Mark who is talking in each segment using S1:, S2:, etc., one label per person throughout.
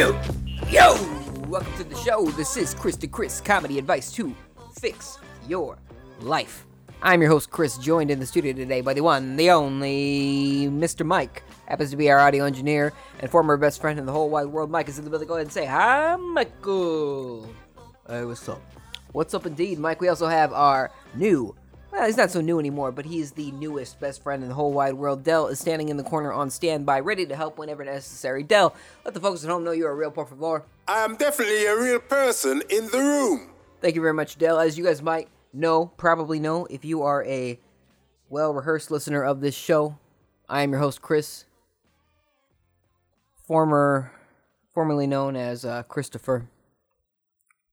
S1: Yo, yo! Welcome to the show. This is Chris to Chris comedy advice to fix your life. I'm your host, Chris, joined in the studio today by the one, the only Mr. Mike. Happens to be our audio engineer and former best friend in the whole wide world. Mike is in the building. Go ahead and say hi, Michael. Hey, what's up? What's up, indeed, Mike? We also have our new well, he's not so new anymore, but he's the newest best friend in the whole wide world. Dell is standing in the corner on standby, ready to help whenever necessary. Dell, let the folks at home know you're a real por favor.
S2: I am definitely a real person in the room.
S1: Thank you very much, Dell. As you guys might know, probably know, if you are a well rehearsed listener of this show, I am your host, Chris, former, formerly known as uh, Christopher.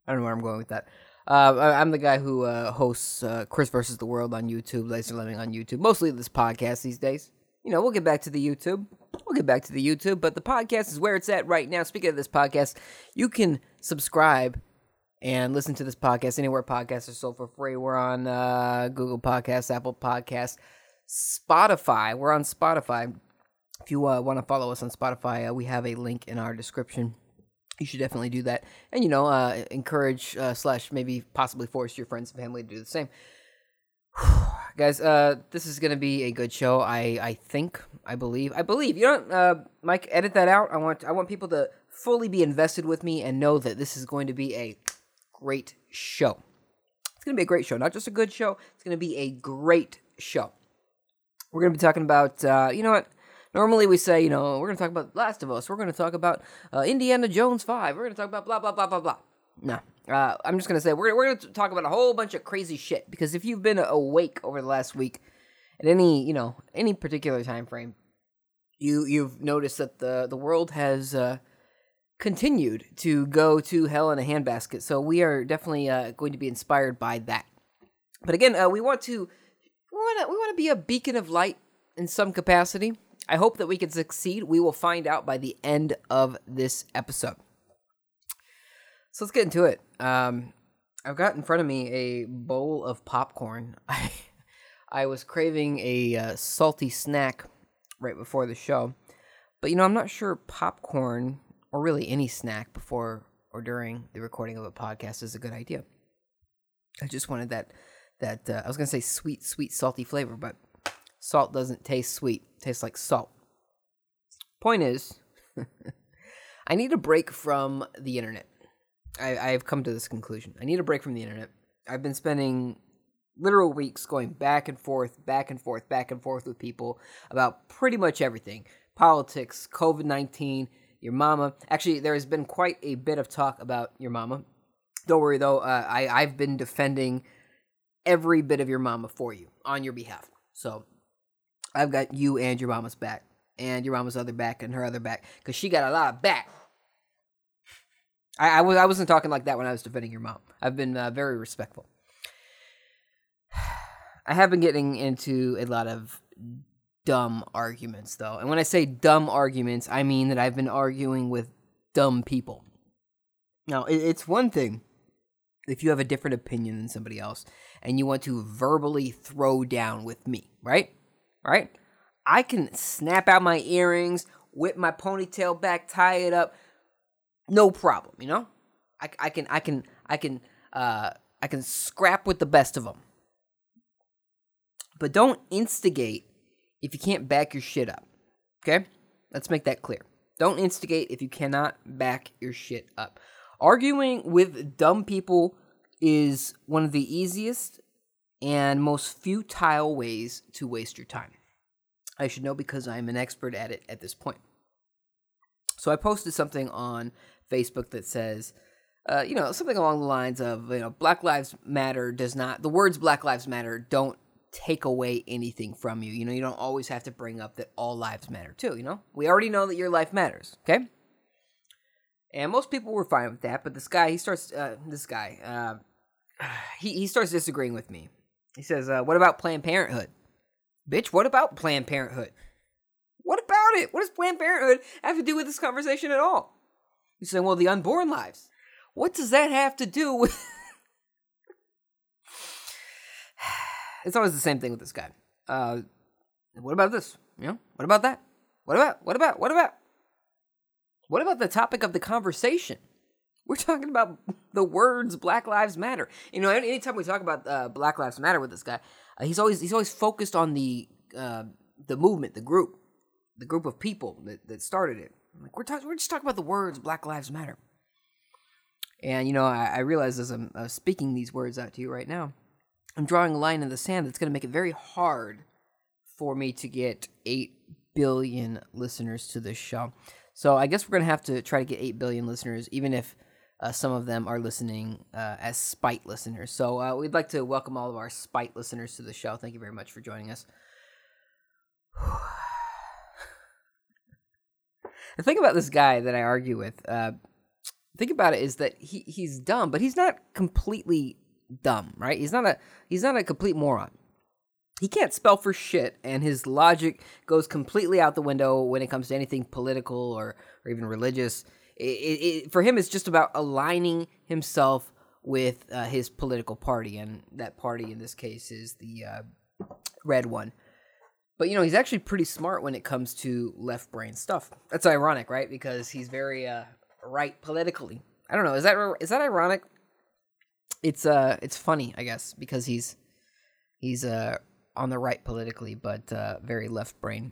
S1: I don't know where I'm going with that. Uh, I'm the guy who uh, hosts uh, Chris versus the World on YouTube, Laser Living on YouTube. Mostly this podcast these days. You know, we'll get back to the YouTube. We'll get back to the YouTube, but the podcast is where it's at right now. Speaking of this podcast, you can subscribe and listen to this podcast anywhere podcasts are sold for free. We're on uh, Google Podcasts, Apple Podcasts, Spotify. We're on Spotify. If you uh, want to follow us on Spotify, uh, we have a link in our description you should definitely do that. And you know uh, encourage uh, slash maybe possibly force your friends and family to do the same. Guys uh, this is gonna be a good show i i think i believe i believe you know uh, mike edit that out. I want i want people to fully be invested with me and know that this is going to be a great show. It's gonna be a great show not just a good show it's gonna be a great show. We're gonna be talking about uh, you know what Normally we say, you know, we're going to talk about Last of Us. We're going to talk about uh, Indiana Jones 5. We're going to talk about blah, blah, blah, blah, blah. No. Uh, I'm just going to say we're, we're going to talk about a whole bunch of crazy shit because if you've been awake over the last week at any, you know, any particular time frame, you you've noticed that the the world has uh, continued to go to hell in a handbasket. So we are definitely uh, going to be inspired by that. But again, uh, we want to we want to we want to be a beacon of light in some capacity. I hope that we can succeed. We will find out by the end of this episode. So let's get into it. Um, I've got in front of me a bowl of popcorn. I, I was craving a uh, salty snack right before the show, but you know, I'm not sure popcorn or really any snack before or during the recording of a podcast is a good idea. I just wanted that that uh, I was gonna say sweet, sweet, salty flavor, but salt doesn't taste sweet. Tastes like salt. Point is, I need a break from the internet. I, I've come to this conclusion. I need a break from the internet. I've been spending literal weeks going back and forth, back and forth, back and forth with people about pretty much everything politics, COVID 19, your mama. Actually, there has been quite a bit of talk about your mama. Don't worry though, uh, I, I've been defending every bit of your mama for you on your behalf. So I've got you and your mama's back, and your mama's other back, and her other back, because she got a lot of back. I, I was I wasn't talking like that when I was defending your mom. I've been uh, very respectful. I have been getting into a lot of dumb arguments, though, and when I say dumb arguments, I mean that I've been arguing with dumb people. Now, it, it's one thing if you have a different opinion than somebody else and you want to verbally throw down with me, right? Right? I can snap out my earrings, whip my ponytail back, tie it up, no problem, you know? I, I can I can I can uh I can scrap with the best of them. But don't instigate if you can't back your shit up. Okay? Let's make that clear. Don't instigate if you cannot back your shit up. Arguing with dumb people is one of the easiest and most futile ways to waste your time. I should know because I'm an expert at it at this point. So I posted something on Facebook that says, uh, you know, something along the lines of, you know, Black Lives Matter does not, the words Black Lives Matter don't take away anything from you. You know, you don't always have to bring up that all lives matter too, you know? We already know that your life matters, okay? And most people were fine with that, but this guy, he starts, uh, this guy, uh, he, he starts disagreeing with me. He says, uh, what about Planned Parenthood? Bitch, what about Planned Parenthood? What about it? What does Planned Parenthood have to do with this conversation at all? He's saying, well, the unborn lives. What does that have to do with. it's always the same thing with this guy. Uh, what about this? You know, what about that? What about? What about? What about? What about the topic of the conversation? We're talking about the words Black Lives Matter. You know, anytime we talk about uh, Black Lives Matter with this guy, uh, he's always he's always focused on the uh, the movement, the group, the group of people that, that started it. Like we're we're just talking about the words Black Lives Matter. And you know, I, I realize as I'm uh, speaking these words out to you right now, I'm drawing a line in the sand that's going to make it very hard for me to get 8 billion listeners to this show. So I guess we're going to have to try to get 8 billion listeners, even if uh, some of them are listening uh, as spite listeners. So uh, we'd like to welcome all of our spite listeners to the show. Thank you very much for joining us. the thing about this guy that I argue with, uh, think about it, is that he, he's dumb, but he's not completely dumb, right? He's not a he's not a complete moron he can't spell for shit, and his logic goes completely out the window when it comes to anything political or, or even religious. It, it, for him, it's just about aligning himself with uh, his political party, and that party in this case is the uh, red one. But you know, he's actually pretty smart when it comes to left brain stuff. That's ironic, right? Because he's very uh, right politically. I don't know. Is that is that ironic? It's uh, it's funny, I guess, because he's he's uh on the right politically, but uh, very left brain.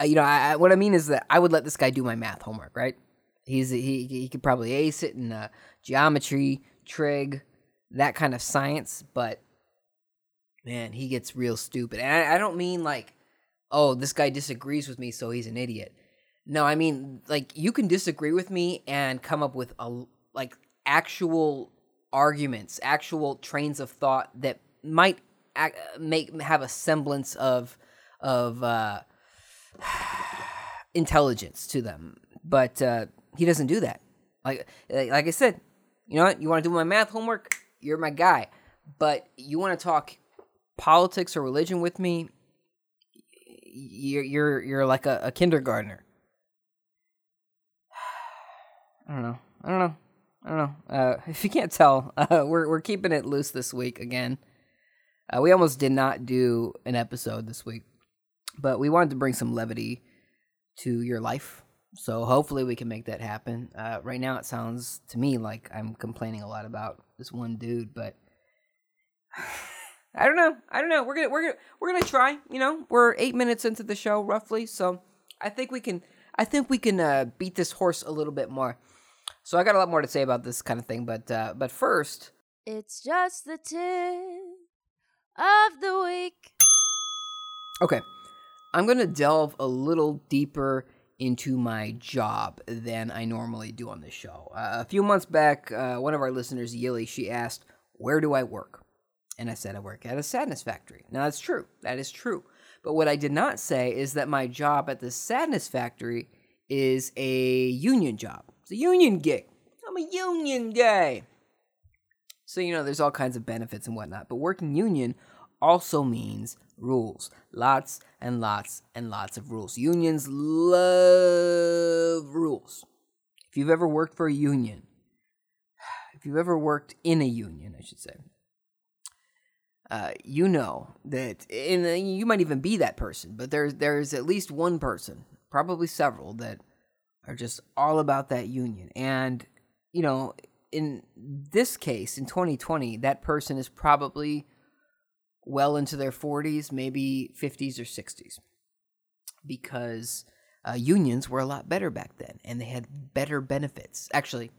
S1: Uh, you know, I, I, what I mean is that I would let this guy do my math homework, right? He's he he could probably ace it in uh, geometry, trig, that kind of science, but man, he gets real stupid. And I, I don't mean like, oh, this guy disagrees with me, so he's an idiot. No, I mean like you can disagree with me and come up with a like actual arguments, actual trains of thought that might act, make have a semblance of of uh, intelligence to them, but uh, he doesn't do that. Like like I said, you know what? You want to do my math homework? You're my guy. But you want to talk politics or religion with me? You're you're you're like a, a kindergartner. I don't know. I don't know. I don't know. Uh, if you can't tell, uh, we're we're keeping it loose this week again. Uh, we almost did not do an episode this week, but we wanted to bring some levity to your life. So hopefully we can make that happen. Uh, right now, it sounds to me like I'm complaining a lot about this one dude, but I don't know. I don't know. We're gonna we're gonna we're gonna try. You know, we're eight minutes into the show roughly, so I think we can. I think we can uh, beat this horse a little bit more. So I got a lot more to say about this kind of thing, but uh, but first,
S3: It's just the tip of the week.
S1: Okay. I'm going to delve a little deeper into my job than I normally do on this show. Uh, a few months back, uh, one of our listeners, Yili, she asked, Where do I work? And I said, I work at a sadness factory. Now, that's true. That is true. But what I did not say is that my job at the sadness factory is a union job. It's a union gig. I'm a union guy. So, you know, there's all kinds of benefits and whatnot. But working union also means rules. Lots and lots and lots of rules. Unions love rules. If you've ever worked for a union, if you've ever worked in a union, I should say, uh, you know that, and uh, you might even be that person, but there's there's at least one person, probably several, that are just all about that union. And you know, in this case, in 2020, that person is probably well into their 40s, maybe 50s or 60s, because uh, unions were a lot better back then and they had better benefits. Actually,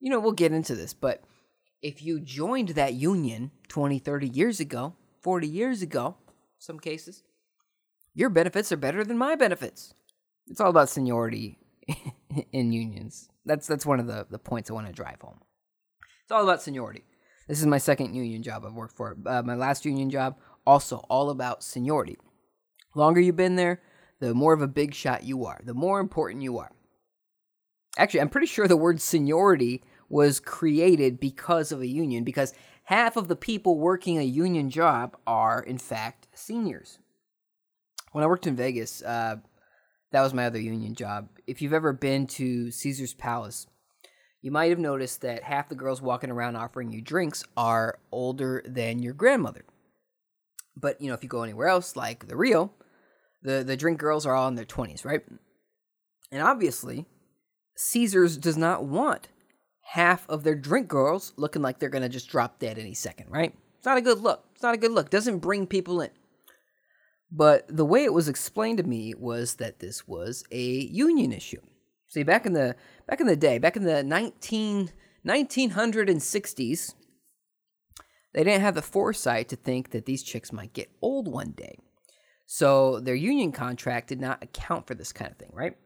S1: you know, we'll get into this, but if you joined that union 20, 30 years ago, 40 years ago, some cases, your benefits are better than my benefits. It's all about seniority in unions. That's that's one of the, the points I want to drive home. It's all about seniority. This is my second union job I've worked for. Uh, my last union job, also all about seniority. Longer you've been there, the more of a big shot you are, the more important you are. Actually, I'm pretty sure the word seniority was created because of a union, because half of the people working a union job are, in fact, seniors. When I worked in Vegas, uh, that was my other union job. If you've ever been to Caesar's Palace, you might have noticed that half the girls walking around offering you drinks are older than your grandmother. But you know, if you go anywhere else, like the Rio, the the drink girls are all in their twenties, right? And obviously, Caesars does not want half of their drink girls looking like they're gonna just drop dead any second, right? It's not a good look. It's not a good look. Doesn't bring people in. But the way it was explained to me was that this was a union issue. See, back in the back in the day, back in the 19, 1960s, they didn't have the foresight to think that these chicks might get old one day. So their union contract did not account for this kind of thing, right?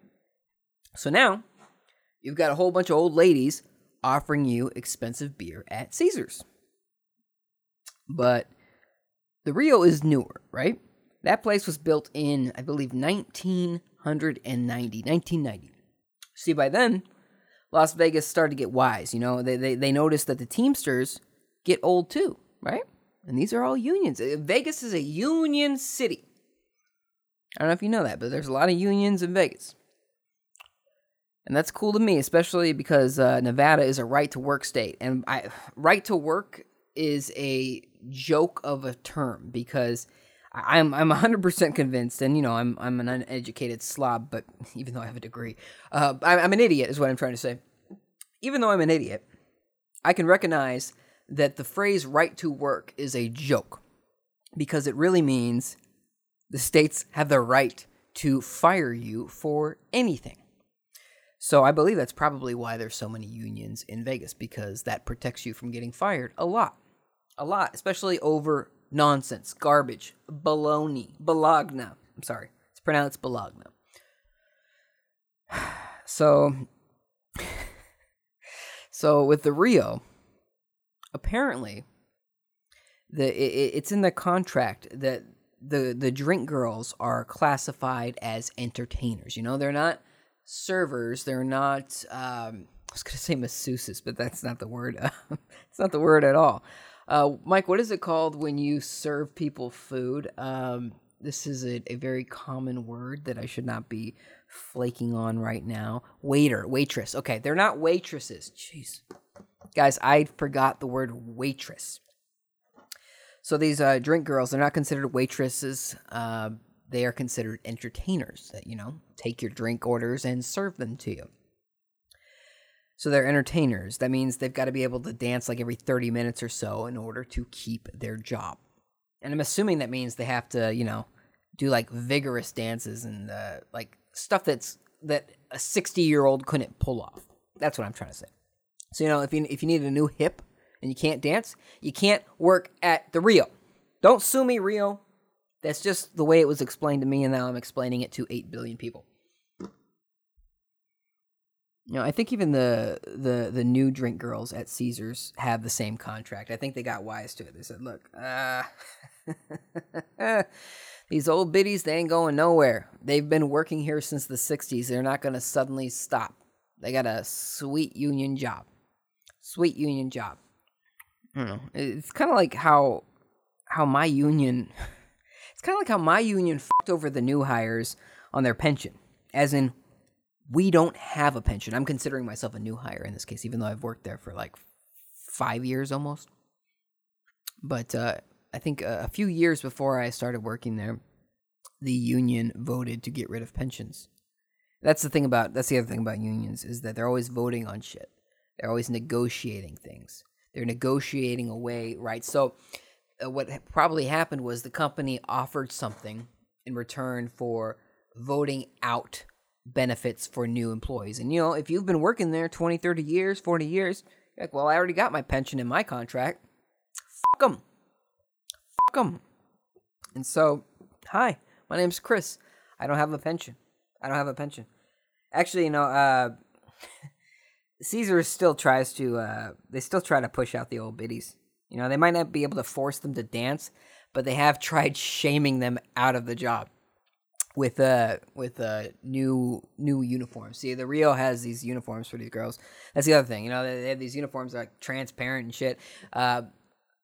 S1: So now you've got a whole bunch of old ladies offering you expensive beer at Caesars. But the Rio is newer, right? That place was built in, I believe, 1990, 1990. See, by then, Las Vegas started to get wise. You know, they, they, they noticed that the Teamsters get old too, right? And these are all unions. Uh, Vegas is a union city. I don't know if you know that, but there's a lot of unions in Vegas. And that's cool to me, especially because uh, Nevada is a right to work state. And I, right to work is a joke of a term because I'm I'm 100% convinced, and you know I'm I'm an uneducated slob, but even though I have a degree, uh, I'm, I'm an idiot, is what I'm trying to say. Even though I'm an idiot, I can recognize that the phrase "right to work" is a joke because it really means the states have the right to fire you for anything. So I believe that's probably why there's so many unions in Vegas because that protects you from getting fired a lot. A lot, especially over nonsense, garbage, baloney, bologna. I'm sorry, it's pronounced bologna. So, so with the Rio, apparently, the it, it's in the contract that the the drink girls are classified as entertainers. You know, they're not servers. They're not. Um, I was gonna say masseuses, but that's not the word. it's not the word at all. Uh, Mike, what is it called when you serve people food? Um, this is a, a, very common word that I should not be flaking on right now. Waiter, waitress. Okay, they're not waitresses. Jeez. Guys, I forgot the word waitress. So these uh, drink girls, they're not considered waitresses. Uh, they are considered entertainers that, you know, take your drink orders and serve them to you. So they're entertainers. That means they've got to be able to dance like every 30 minutes or so in order to keep their job. And I'm assuming that means they have to, you know, do like vigorous dances and uh, like stuff that's that a 60 year old couldn't pull off. That's what I'm trying to say. So, you know, if you, if you need a new hip and you can't dance, you can't work at the Rio. Don't sue me, Rio. That's just the way it was explained to me, and now I'm explaining it to 8 billion people. Know, I think even the the the new drink girls at Caesars have the same contract. I think they got wise to it. They said, "Look, uh, these old biddies, they ain't going nowhere. They've been working here since the '60s. They're not going to suddenly stop. They got a sweet union job, sweet union job. I don't know. It's kind of like how how my union." It's kind of like how my union fucked over the new hires on their pension, as in, we don't have a pension. I'm considering myself a new hire in this case, even though I've worked there for like five years almost. But uh, I think a few years before I started working there, the union voted to get rid of pensions. That's the thing about that's the other thing about unions is that they're always voting on shit. They're always negotiating things. They're negotiating away right. So uh, what probably happened was the company offered something in return for voting out benefits for new employees. And you know, if you've been working there 20, 30 years, 40 years, like, well, I already got my pension in my contract. Fuck them. Fuck them. And so, hi, my name's Chris. I don't have a pension. I don't have a pension. Actually, you know, uh, Caesar still tries to, uh, they still try to push out the old biddies. You know, they might not be able to force them to dance, but they have tried shaming them out of the job with uh with uh new new uniforms. See, the Rio has these uniforms for these girls. That's the other thing. You know, they, they have these uniforms that are like transparent and shit. Uh,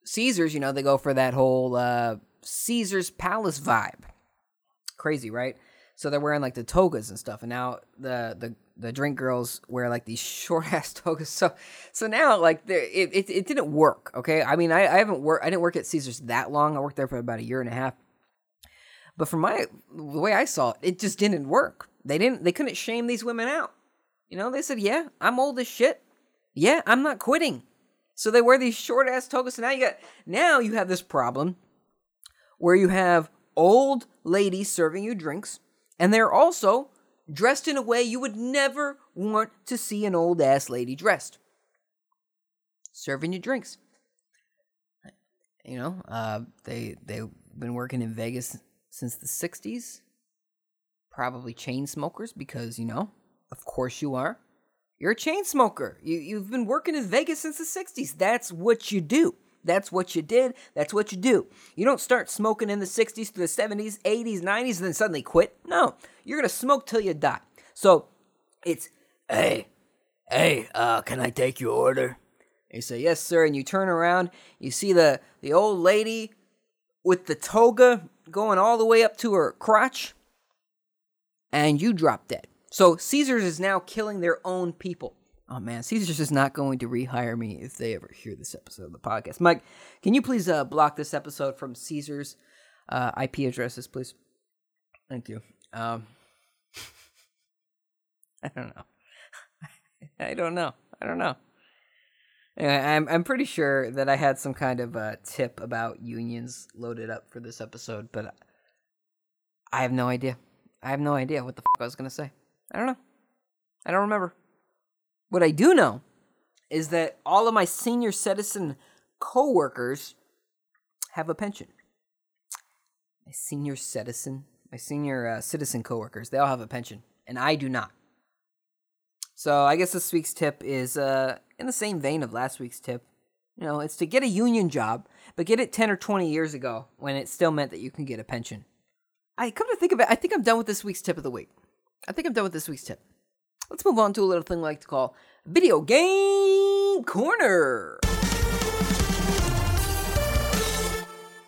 S1: Caesars, you know, they go for that whole uh, Caesar's Palace vibe. Crazy, right? So they're wearing like the togas and stuff, and now the the the drink girls wear like these short ass togas. So so now like it, it it didn't work. Okay, I mean I, I haven't worked I didn't work at Caesars that long. I worked there for about a year and a half. But from my the way I saw it, it just didn't work. They didn't they couldn't shame these women out. You know, they said, yeah, I'm old as shit. Yeah, I'm not quitting. So they wear these short ass togas. So now you got now you have this problem where you have old ladies serving you drinks, and they're also dressed in a way you would never want to see an old ass lady dressed. Serving you drinks. You know, uh, they they've been working in Vegas since the '60s. Probably chain smokers because you know, of course you are. You're a chain smoker. You you've been working in Vegas since the '60s. That's what you do. That's what you did. That's what you do. You don't start smoking in the 60s to the 70s, 80s, 90s, and then suddenly quit. No, you're gonna smoke till you die. So it's, hey, hey, uh, can I take your order? And you say, yes, sir. And you turn around, you see the, the old lady with the toga going all the way up to her crotch, and you drop dead. So Caesars is now killing their own people. Oh man, Caesars is not going to rehire me if they ever hear this episode of the podcast. Mike, can you please uh, block this episode from Caesars uh, IP addresses, please? Thank you. Um, I don't know. I don't know. I don't know. I'm I'm pretty sure that I had some kind of uh, tip about unions loaded up for this episode, but I have no idea. I have no idea what the fuck I was gonna say. I don't know. I don't remember. What I do know is that all of my senior citizen coworkers have a pension. My senior citizen, my senior uh, citizen coworkers, they all have a pension, and I do not. So I guess this week's tip is uh, in the same vein of last week's tip. You know, it's to get a union job, but get it 10 or 20 years ago when it still meant that you can get a pension. I come to think of it, I think I'm done with this week's tip of the week. I think I'm done with this week's tip. Let's move on to a little thing I like to call Video Game Corner.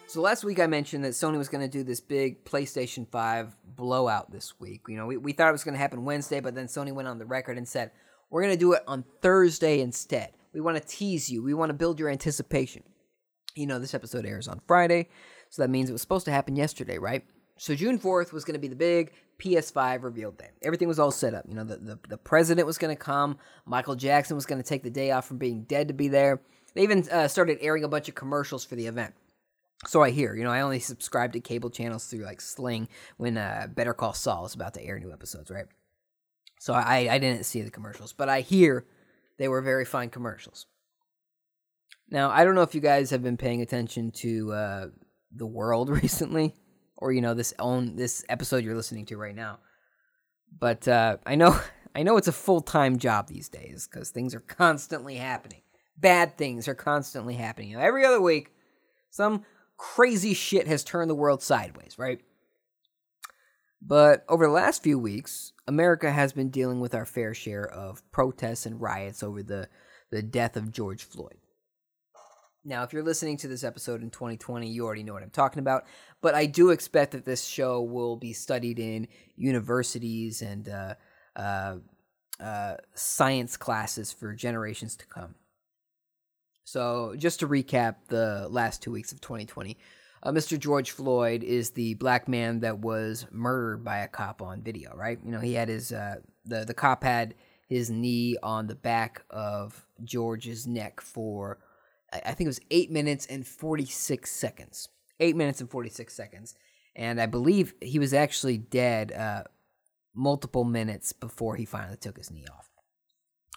S1: So last week I mentioned that Sony was going to do this big PlayStation 5 blowout this week. You know, we, we thought it was going to happen Wednesday, but then Sony went on the record and said, we're going to do it on Thursday instead. We want to tease you. We want to build your anticipation. You know, this episode airs on Friday, so that means it was supposed to happen yesterday, right? So June 4th was going to be the big PS5 reveal day. Everything was all set up. You know, the, the, the president was going to come. Michael Jackson was going to take the day off from being dead to be there. They even uh, started airing a bunch of commercials for the event. So I hear, you know, I only subscribe to cable channels through like Sling when uh, Better Call Saul is about to air new episodes, right? So I, I didn't see the commercials, but I hear they were very fine commercials. Now, I don't know if you guys have been paying attention to uh, the world recently, or you know this own this episode you're listening to right now. But uh, I know I know it's a full time job these days because things are constantly happening. Bad things are constantly happening. You know, every other week, some crazy shit has turned the world sideways, right? But over the last few weeks, America has been dealing with our fair share of protests and riots over the, the death of George Floyd. Now, if you're listening to this episode in 2020, you already know what I'm talking about. But I do expect that this show will be studied in universities and uh, uh, uh, science classes for generations to come. So, just to recap the last two weeks of 2020, uh, Mr. George Floyd is the black man that was murdered by a cop on video, right? You know, he had his, uh, the, the cop had his knee on the back of George's neck for, I think it was eight minutes and 46 seconds. Eight minutes and 46 seconds. And I believe he was actually dead uh, multiple minutes before he finally took his knee off.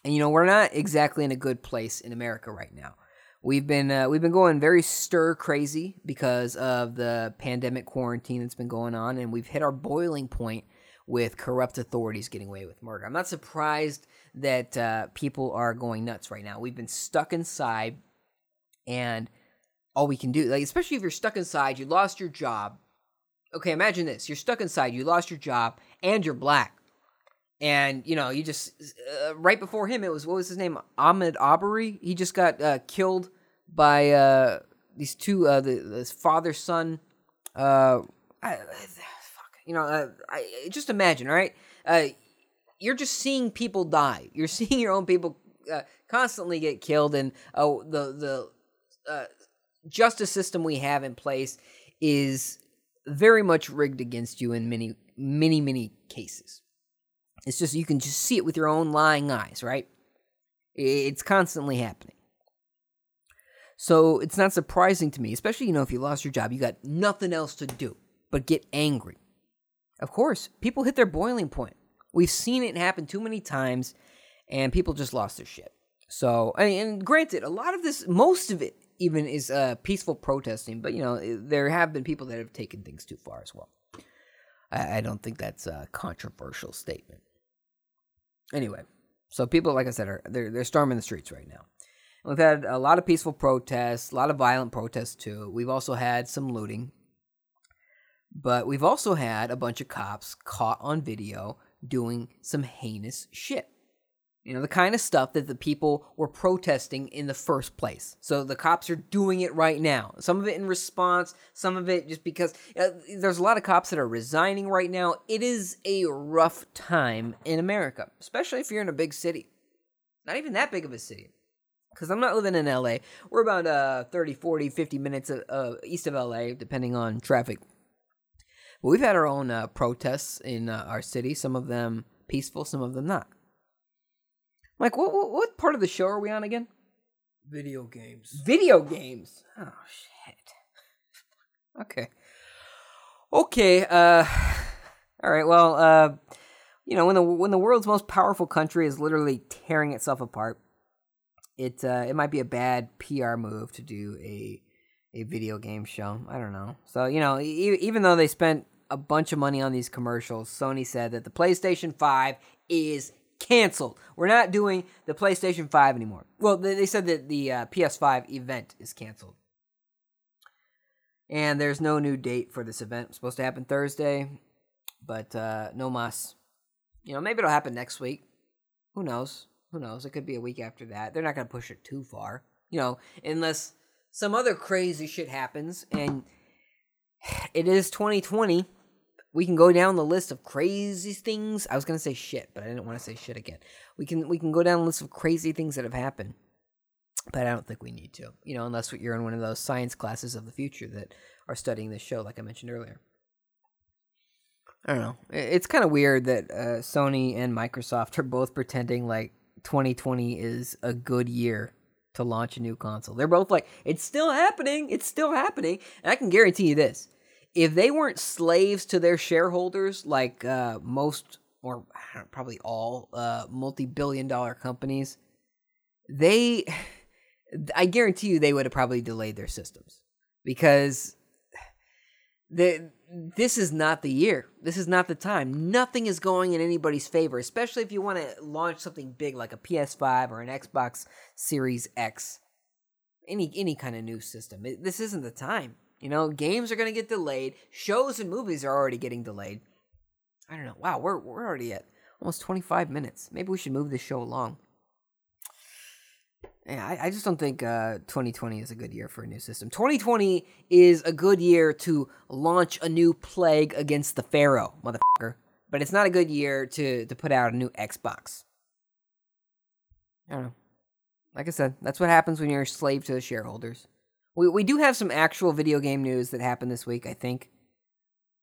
S1: And you know, we're not exactly in a good place in America right now. We've been uh, we've been going very stir crazy because of the pandemic quarantine that's been going on, and we've hit our boiling point with corrupt authorities getting away with murder. I'm not surprised that uh, people are going nuts right now. We've been stuck inside, and all we can do, like especially if you're stuck inside, you lost your job. Okay, imagine this: you're stuck inside, you lost your job, and you're black and you know you just uh, right before him it was what was his name? Ahmaud Arbery he just got uh, killed by uh, these two uh, the father son. Uh fuck you know uh, I just imagine right? Uh you're just seeing people die. You're seeing your own people uh, constantly get killed. And oh the the uh, justice system we have in place is very much rigged against you in many many many cases It's just you can just see it with your own lying eyes, right? It's constantly happening. So it's not surprising to me, especially you know if you lost your job, you got nothing else to do but get angry. Of course, people hit their boiling point. We've seen it happen too many times, and people just lost their shit. So, and granted, a lot of this, most of it, even is uh, peaceful protesting. But you know, there have been people that have taken things too far as well. I, I don't think that's a controversial statement. Anyway, so people, like I said, are they're they're storming the streets right now. We've had a lot of peaceful protests, a lot of violent protests too. We've also had some looting, but we've also had a bunch of cops caught on video doing some heinous shit. You know, the kind of stuff that the people were protesting in the first place. So the cops are doing it right now. Some of it in response, some of it just because uh, there's a lot of cops that are resigning right now. It is a rough time in America, especially if you're in a big city. Not even that big of a city. Because I'm not living in LA. We're about uh, 30, 40, 50 minutes uh, east of LA, depending on traffic. But we've had our own uh, protests in uh, our city, some of them peaceful, some of them not. Mike, what, what what part of the show are we on again?
S4: Video games.
S1: Video games. Oh shit. Okay. Okay. Uh. All right. Well. Uh. You know, when the when the world's most powerful country is literally tearing itself apart, it uh, it might be a bad PR move to do a a video game show. I don't know. So you know, e- even though they spent a bunch of money on these commercials, Sony said that the PlayStation Five is canceled. We're not doing the PlayStation 5 anymore. Well, they, said that the uh, PS5 event is canceled. And there's no new date for this event. It's supposed to happen Thursday, but uh, no mas. You know, maybe it'll happen next week. Who knows? Who knows? It could be a week after that. They're not going to push it too far. You know, unless some other crazy shit happens and it is 2020 we can go down the list of crazy things. I was gonna say shit, but I didn't want to say shit again. We can we can go down the list of crazy things that have happened, but I don't think we need to. You know, unless you're in one of those science classes of the future that are studying this show, like I mentioned earlier. I don't know. It's kind of weird that uh, Sony and Microsoft are both pretending like 2020 is a good year to launch a new console. They're both like, it's still happening. It's still happening. And I can guarantee you this if they weren't slaves to their shareholders, like uh, most or probably all uh, multi-billion dollar companies, they, I guarantee you, they would have probably delayed their systems because the this is not the year. This is not the time. Nothing is going in anybody's favor, especially if you want to launch something big like a PS5 or an Xbox Series X. Any any kind of new system. This isn't the time. You know, games are going to get delayed. Shows and movies are already getting delayed. I don't know. Wow, we're we're already at almost 25 minutes. Maybe we should move this show along. Yeah, I, I just don't think uh, 2020 is a good year for a new system. 2020 is a good year to launch a new plague against the Pharaoh, motherfucker. But it's not a good year to to put out a new Xbox. I don't know. Like I said, that's what happens when you're a slave to the shareholders. We we do have some actual video game news that happened this week. I think,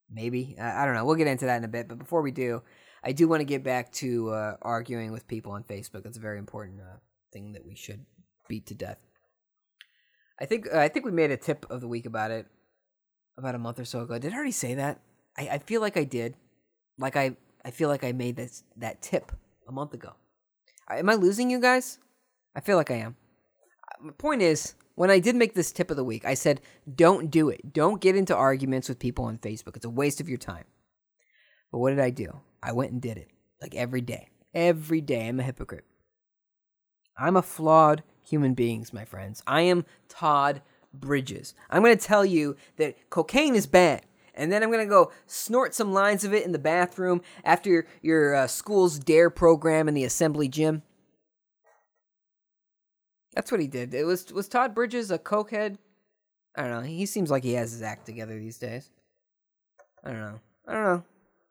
S1: maybe I, I don't know. We'll get into that in a bit. But before we do, I do want to get back to uh, arguing with people on Facebook. That's a very important uh, thing that we should beat to death. I think uh, I think we made a tip of the week about it about a month or so ago. Did I already say that? I, I feel like I did. Like I I feel like I made this that tip a month ago. Am I losing you guys? I feel like I am. My point is, when I did make this tip of the week, I said, don't do it. Don't get into arguments with people on Facebook. It's a waste of your time. But what did I do? I went and did it. Like every day. Every day. I'm a hypocrite. I'm a flawed human being, my friends. I am Todd Bridges. I'm going to tell you that cocaine is bad. And then I'm going to go snort some lines of it in the bathroom after your, your uh, school's DARE program in the assembly gym. That's what he did. It was was Todd Bridges a cokehead? I don't know. He seems like he has his act together these days. I don't know. I don't know.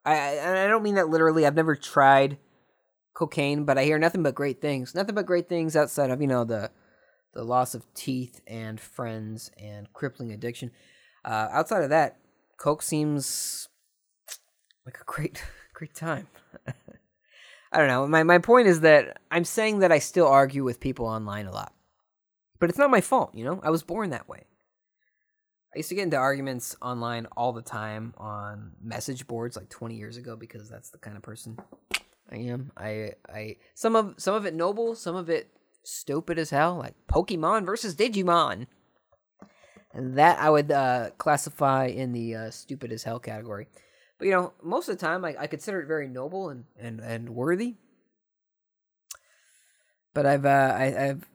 S1: I I, I don't mean that literally. I've never tried cocaine, but I hear nothing but great things. Nothing but great things outside of you know the the loss of teeth and friends and crippling addiction. Uh, outside of that, coke seems like a great great time. I don't know. My my point is that I'm saying that I still argue with people online a lot. But it's not my fault, you know? I was born that way. I used to get into arguments online all the time on message boards like 20 years ago because that's the kind of person I am. I I some of some of it noble, some of it stupid as hell, like Pokemon versus Digimon. And that I would uh, classify in the uh, stupid as hell category. But you know, most of the time I, I consider it very noble and, and, and worthy. But I've uh, I, I've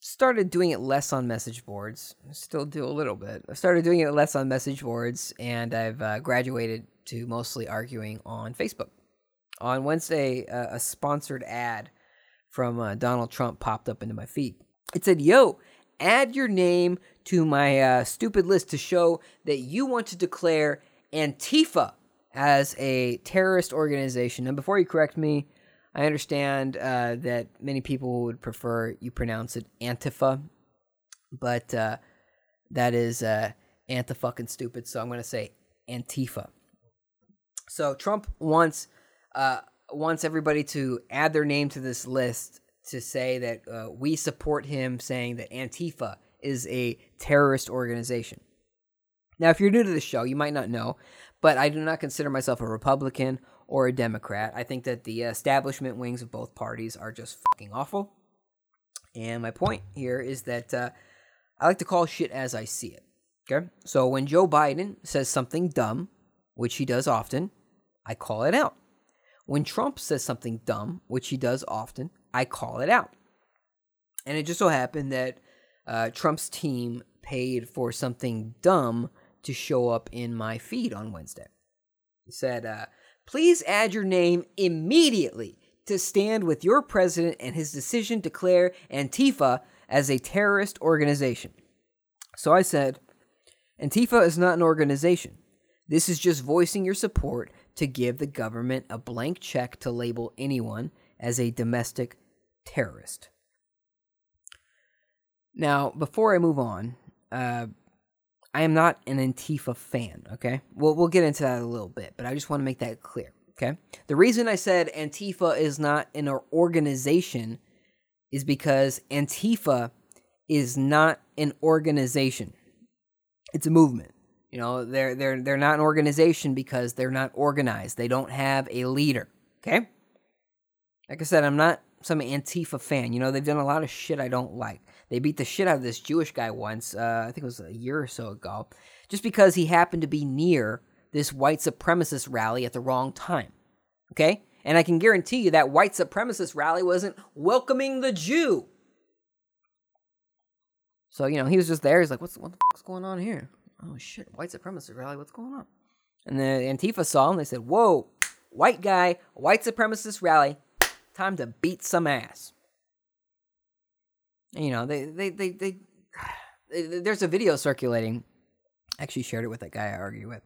S1: started doing it less on message boards. I still do a little bit. I started doing it less on message boards, and I've uh, graduated to mostly arguing on Facebook. On Wednesday, uh, a sponsored ad from uh, Donald Trump popped up into my feed. It said, "Yo, add your name to my uh, stupid list to show that you want to declare Antifa as a terrorist organization." And before you correct me, I understand uh, that many people would prefer you pronounce it Antifa, but uh, that is uh, anti-fucking stupid. So I'm going to say Antifa. So Trump wants uh, wants everybody to add their name to this list to say that uh, we support him, saying that Antifa is a terrorist organization. Now, if you're new to the show, you might not know, but I do not consider myself a Republican or a Democrat. I think that the establishment wings of both parties are just fucking awful. And my point here is that uh, I like to call shit as I see it. Okay? So when Joe Biden says something dumb, which he does often, I call it out. When Trump says something dumb, which he does often, I call it out. And it just so happened that uh, Trump's team paid for something dumb to show up in my feed on Wednesday. He said, uh, please add your name immediately to stand with your president and his decision to declare Antifa as a terrorist organization. So I said, Antifa is not an organization. This is just voicing your support to give the government a blank check to label anyone as a domestic terrorist. Now, before I move on, uh, I am not an Antifa fan, okay? We'll, we'll get into that a little bit, but I just want to make that clear, okay? The reason I said Antifa is not an organization is because Antifa is not an organization. It's a movement. You know, they're they're they're not an organization because they're not organized. They don't have a leader. Okay? Like I said, I'm not some Antifa fan. You know, they've done a lot of shit I don't like. They beat the shit out of this Jewish guy once, uh, I think it was a year or so ago, just because he happened to be near this white supremacist rally at the wrong time. Okay? And I can guarantee you that white supremacist rally wasn't welcoming the Jew. So, you know, he was just there. He's like, what's, what the fuck's going on here? Oh, shit, white supremacist rally, what's going on? And the Antifa saw him. They said, whoa, white guy, white supremacist rally, time to beat some ass. You know, they, they, they, they, there's a video circulating. I actually shared it with that guy I argue with.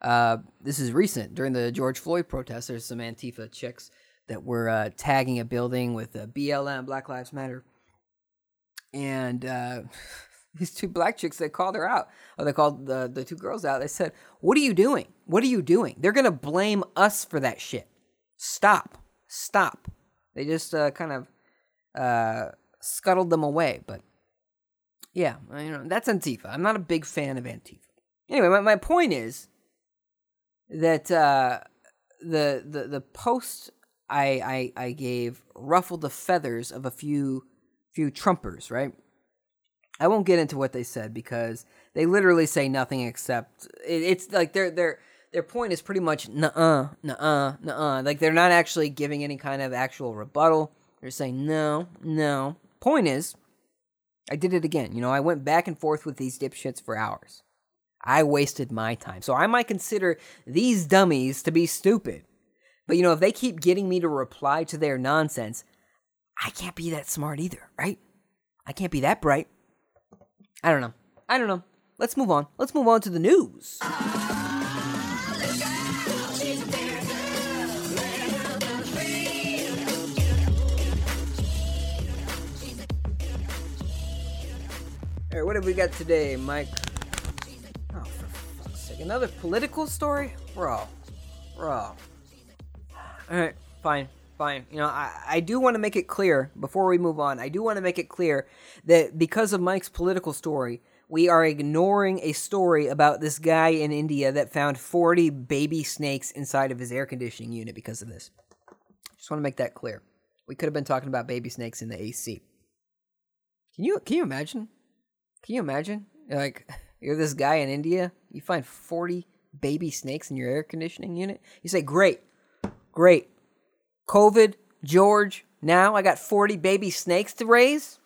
S1: Uh, this is recent during the George Floyd protests. There's some Antifa chicks that were uh, tagging a building with a BLM, Black Lives Matter, and uh, these two black chicks they called her out, or they called the the two girls out. They said, "What are you doing? What are you doing? They're gonna blame us for that shit. Stop, stop." They just uh, kind of uh, scuttled them away, but yeah, you know that's Antifa. I'm not a big fan of Antifa. Anyway, my, my point is that uh, the the the post I, I I gave ruffled the feathers of a few few Trumpers, right? I won't get into what they said because they literally say nothing except it, it's like their their their point is pretty much nuh-uh, nuh-uh, nuh-uh. Like they're not actually giving any kind of actual rebuttal. They're saying no, no. Point is, I did it again. You know, I went back and forth with these dipshits for hours. I wasted my time. So I might consider these dummies to be stupid. But you know, if they keep getting me to reply to their nonsense, I can't be that smart either, right? I can't be that bright. I don't know. I don't know. Let's move on. Let's move on to the news. Have we got today, Mike? Oh, for fuck's sake. Another political story? Bro. Bro. Alright, fine. fine. You know, I, I do want to make it clear before we move on. I do want to make it clear that because of Mike's political story, we are ignoring a story about this guy in India that found 40 baby snakes inside of his air conditioning unit because of this. Just want to make that clear. We could have been talking about baby snakes in the AC. Can you can you imagine? Can you imagine? Like you're this guy in India, you find 40 baby snakes in your air conditioning unit. You say, "Great. Great. COVID, George, now I got 40 baby snakes to raise?"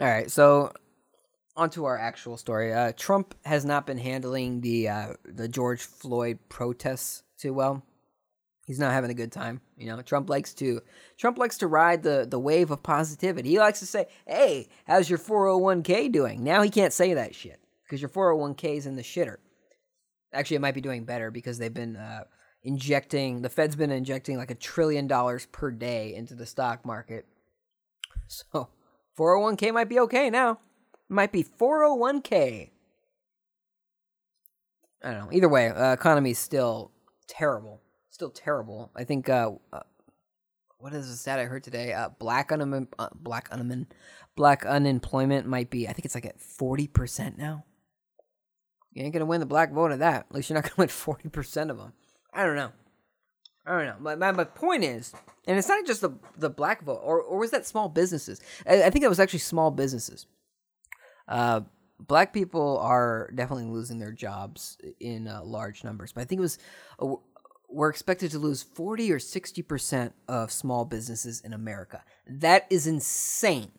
S1: All right, so on to our actual story. Uh, Trump has not been handling the uh, the George Floyd protests too well. He's not having a good time. You know, Trump likes to Trump likes to ride the the wave of positivity. He likes to say, "Hey, how's your 401k doing?" Now he can't say that shit because your 401k is in the shitter. Actually, it might be doing better because they've been uh, injecting the Fed's been injecting like a trillion dollars per day into the stock market. So 401k might be okay now. Might be 401k. I don't know. Either way, uh, economy is still terrible. Still terrible. I think. Uh, uh, what is the stat I heard today? Uh, black unemployment. Uh, black unemployment. Black unemployment might be. I think it's like at forty percent now. You ain't gonna win the black vote of that. At least you're not gonna win forty percent of them. I don't know. I don't know. My, my, my point is, and it's not just the the black vote, or or was that small businesses? I, I think that was actually small businesses. Uh, black people are definitely losing their jobs in uh, large numbers, but I think it was we're expected to lose forty or sixty percent of small businesses in America. That is insane.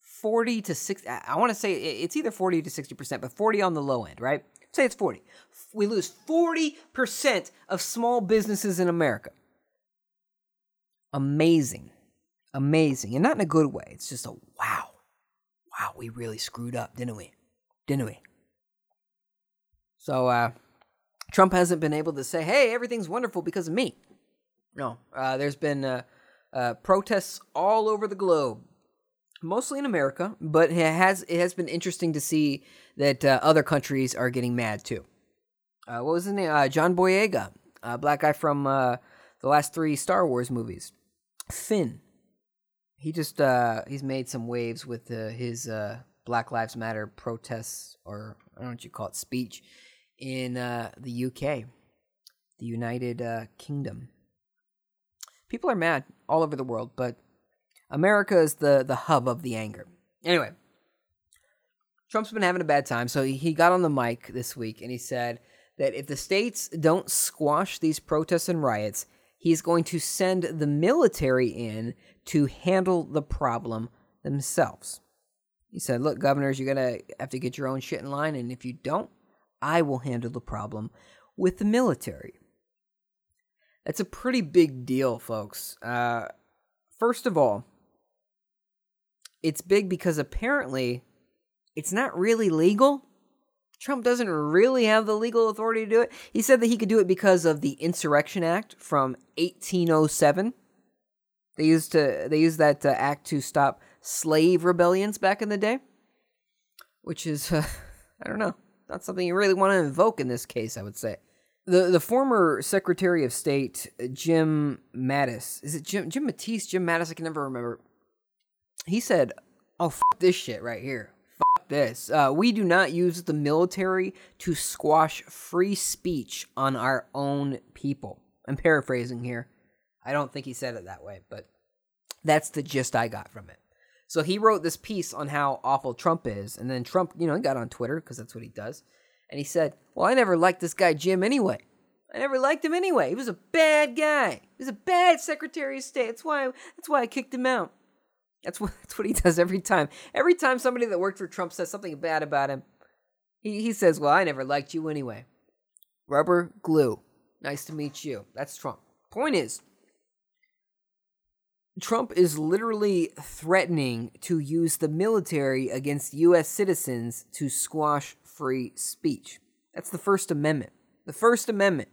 S1: Forty to six. I, I want to say it's either forty to sixty percent, but forty on the low end, right? Say it's forty. We lose forty percent of small businesses in America. Amazing, amazing, and not in a good way. It's just a wow wow, we really screwed up, didn't we? Didn't we? So, uh, Trump hasn't been able to say, hey, everything's wonderful because of me. No, uh, there's been uh, uh, protests all over the globe, mostly in America, but it has it has been interesting to see that uh, other countries are getting mad too. Uh, what was his name? Uh, John Boyega, a black guy from the last three Star Wars movies. Finn, he just he's made some waves with his Black Lives Matter protests or I don't know what you call it speech in uh the UK, the United uh, Kingdom. People are mad all over the world, but America is the the hub of the anger. Anyway, Trump's been having a bad time, so he, got on the mic this week and he said that if the states don't squash these protests and riots, he's going to send the military in to handle the problem themselves. He said, Look, governors, you're going to have to get your own shit in line, and if you don't, I will handle the problem with the military. That's a pretty big deal, folks. Uh, first of all, it's big because apparently it's not really legal. Trump doesn't really have the legal authority to do it. He said that he could do it because of the Insurrection Act from 1807. They used to they used that uh, act to stop slave rebellions back in the day, which is uh, I don't know, not something you really want to invoke in this case. I would say the the former Secretary of State Jim Mattis is it Jim Jim Matisse Jim Mattis I can never remember. He said, "Oh f- this shit right here." Fuck This. Uh, we do not use the military to squash free speech on our own people. I'm paraphrasing here. I don't think he said it that way, but that's the gist I got from it. So he wrote this piece on how awful Trump is, and then Trump, you know, he got on Twitter because that's what he does, and he said, "Well, I never liked this guy Jim anyway. I never liked him anyway. He was a bad guy. He was a bad Secretary of State. That's why. That's why I kicked him out. That's what. That's what he does every time. Every time somebody that worked for Trump says something bad about him, he he says, "Well, I never liked you anyway." Rubber glue. Nice to meet you. That's Trump. Point is, Trump is literally threatening to use the military against U.S. citizens to squash free speech. That's the First Amendment. The First Amendment.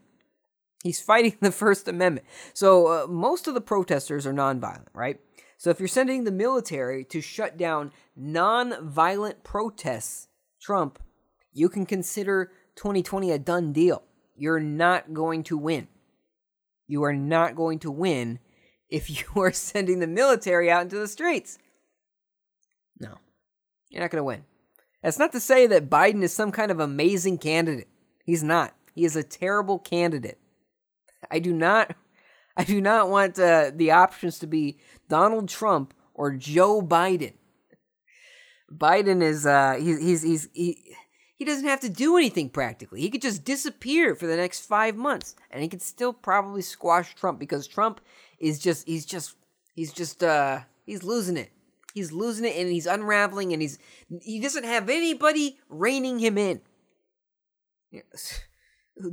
S1: He's fighting the First Amendment. So uh, most of the protesters are nonviolent, right? So if you're sending the military to shut down nonviolent protests, Trump, you can consider 2020 a done deal. You're not going to win. You are not going to win if you are sending the military out into the streets. No, you're not going to win. That's not to say that Biden is some kind of amazing candidate. He's not. He is a terrible candidate. I do not. I do not want uh, the options to be Donald Trump or Joe Biden. Biden is uh he's he's he's he, he doesn't have to do anything practically. He could just disappear for the next 5 months and he could still probably squash Trump because Trump is just he's just he's just uh he's losing it. He's losing it and he's unraveling and he's he doesn't have anybody reining him in.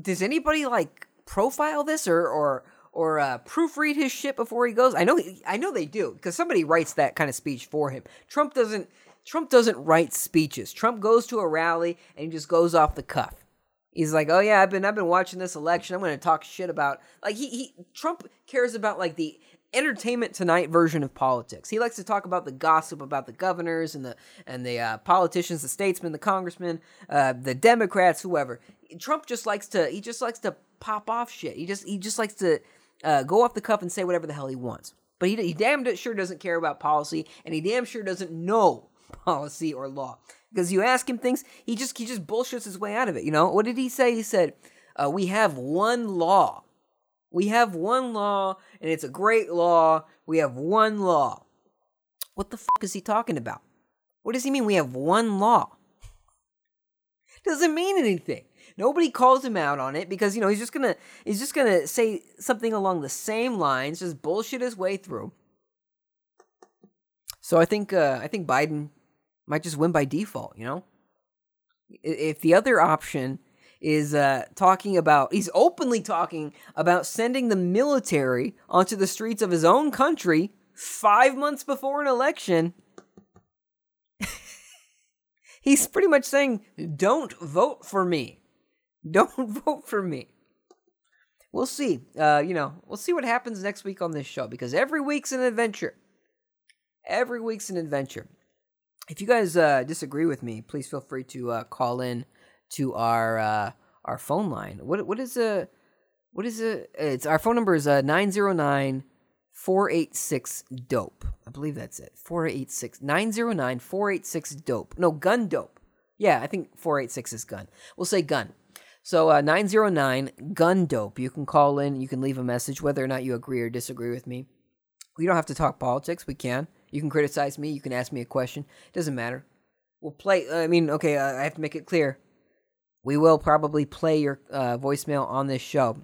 S1: Does anybody like profile this or or or uh, proofread his shit before he goes? I know I know they do because somebody writes that kind of speech for him. Trump doesn't Trump doesn't write speeches. Trump goes to a rally and he just goes off the cuff. He's like, "Oh yeah, I've been I've been watching this election. I'm going to talk shit about like he he Trump cares about like the entertainment tonight version of politics. He likes to talk about the gossip about the governors and the and the uh, politicians, the statesmen, the congressmen, uh, the Democrats, whoever. Trump just likes to he just likes to pop off shit. He just he just likes to uh, go off the cuff and say whatever the hell he wants. But he, he damn sure doesn't care about policy, and he damn sure doesn't know policy or law. Because you ask him things, he just he just bullshits his way out of it. You know what did he say? He said, uh, "We have one law. We have one law, and it's a great law. We have one law." What the fuck is he talking about? What does he mean? We have one law. Doesn't mean anything. Nobody calls him out on it because you know he's just gonna he's just gonna say something along the same lines, just bullshit his way through. So I think uh, I think Biden might just win by default. You know, if the other option is uh, talking about he's openly talking about sending the military onto the streets of his own country five months before an election. he's pretty much saying, "Don't vote for me." Don't vote for me. We'll see. Uh, you know, we'll see what happens next week on this show because every week's an adventure. Every week's an adventure. If you guys uh, disagree with me, please feel free to uh, call in to our uh, our phone line. What what is a what is a it's our phone number is uh 909 486 dope. I believe that's it. 486 909 486 dope. No, gun dope. Yeah, I think 486 is gun. We'll say gun. So uh, 909 gun dope. You can call in, you can leave a message whether or not you agree or disagree with me. We don't have to talk politics, we can. You can criticize me, you can ask me a question. It doesn't matter. We'll play I mean, okay, I have to make it clear. We will probably play your uh, voicemail on this show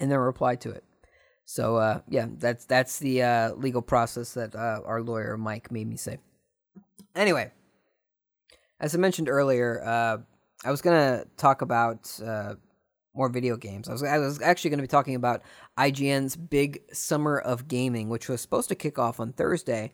S1: and then reply to it. So uh, yeah, that's that's the uh, legal process that uh, our lawyer Mike made me say. Anyway, as I mentioned earlier, uh, I was gonna talk about uh, more video games. I was I was actually gonna be talking about IGN's big summer of gaming, which was supposed to kick off on Thursday,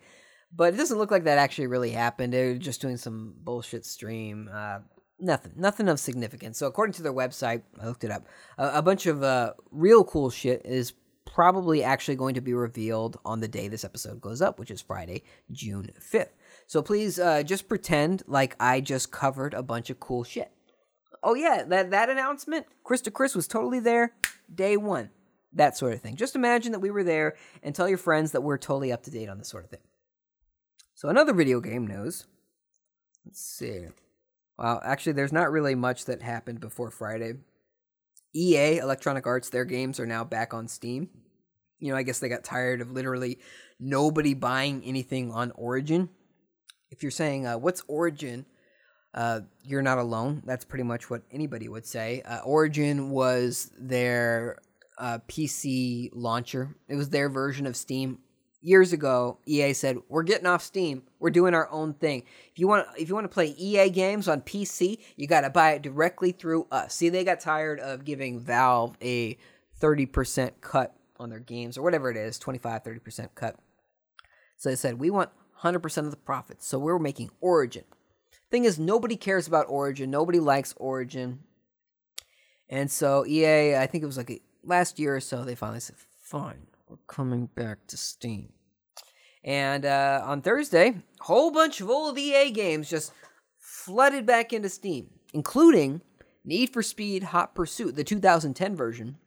S1: but it doesn't look like that actually really happened. They were just doing some bullshit stream. Uh, nothing, nothing of significance. So according to their website, I looked it up. a bunch of uh, real cool shit is probably actually going to be revealed on the day this episode goes up, which is Friday, June fifth. So please uh, just pretend like I just covered a bunch of cool shit. Oh yeah, that that announcement, Chris to Chris was totally there day one. That sort of thing. Just imagine that we were there and tell your friends that we're totally up to date on this sort of thing. So another video game news. Let's see. Well, actually, there's not really much that happened before Friday. EA, Electronic Arts, their games are now back on Steam. You know, I guess they got tired of literally nobody buying anything on Origin. If you're saying, uh, what's Origin? Uh, you're not alone. That's pretty much what anybody would say. Uh, Origin was their uh, PC launcher. It was their version of Steam. Years ago, EA said, "We're getting off Steam. We're doing our own thing. If you want, if you want to play EA games on PC, you got to buy it directly through us." See, they got tired of giving Valve a 30% cut on their games or whatever it is, 25, 30% cut. So they said, "We want 100% of the profits." So we're making Origin. Thing is, nobody cares about Origin. Nobody likes Origin. And so EA, I think it was like last year or so, they finally said, "Fine, we're coming back to Steam." And uh, on Thursday, a whole bunch of old EA games just flooded back into Steam, including Need for Speed Hot Pursuit, the 2010 version,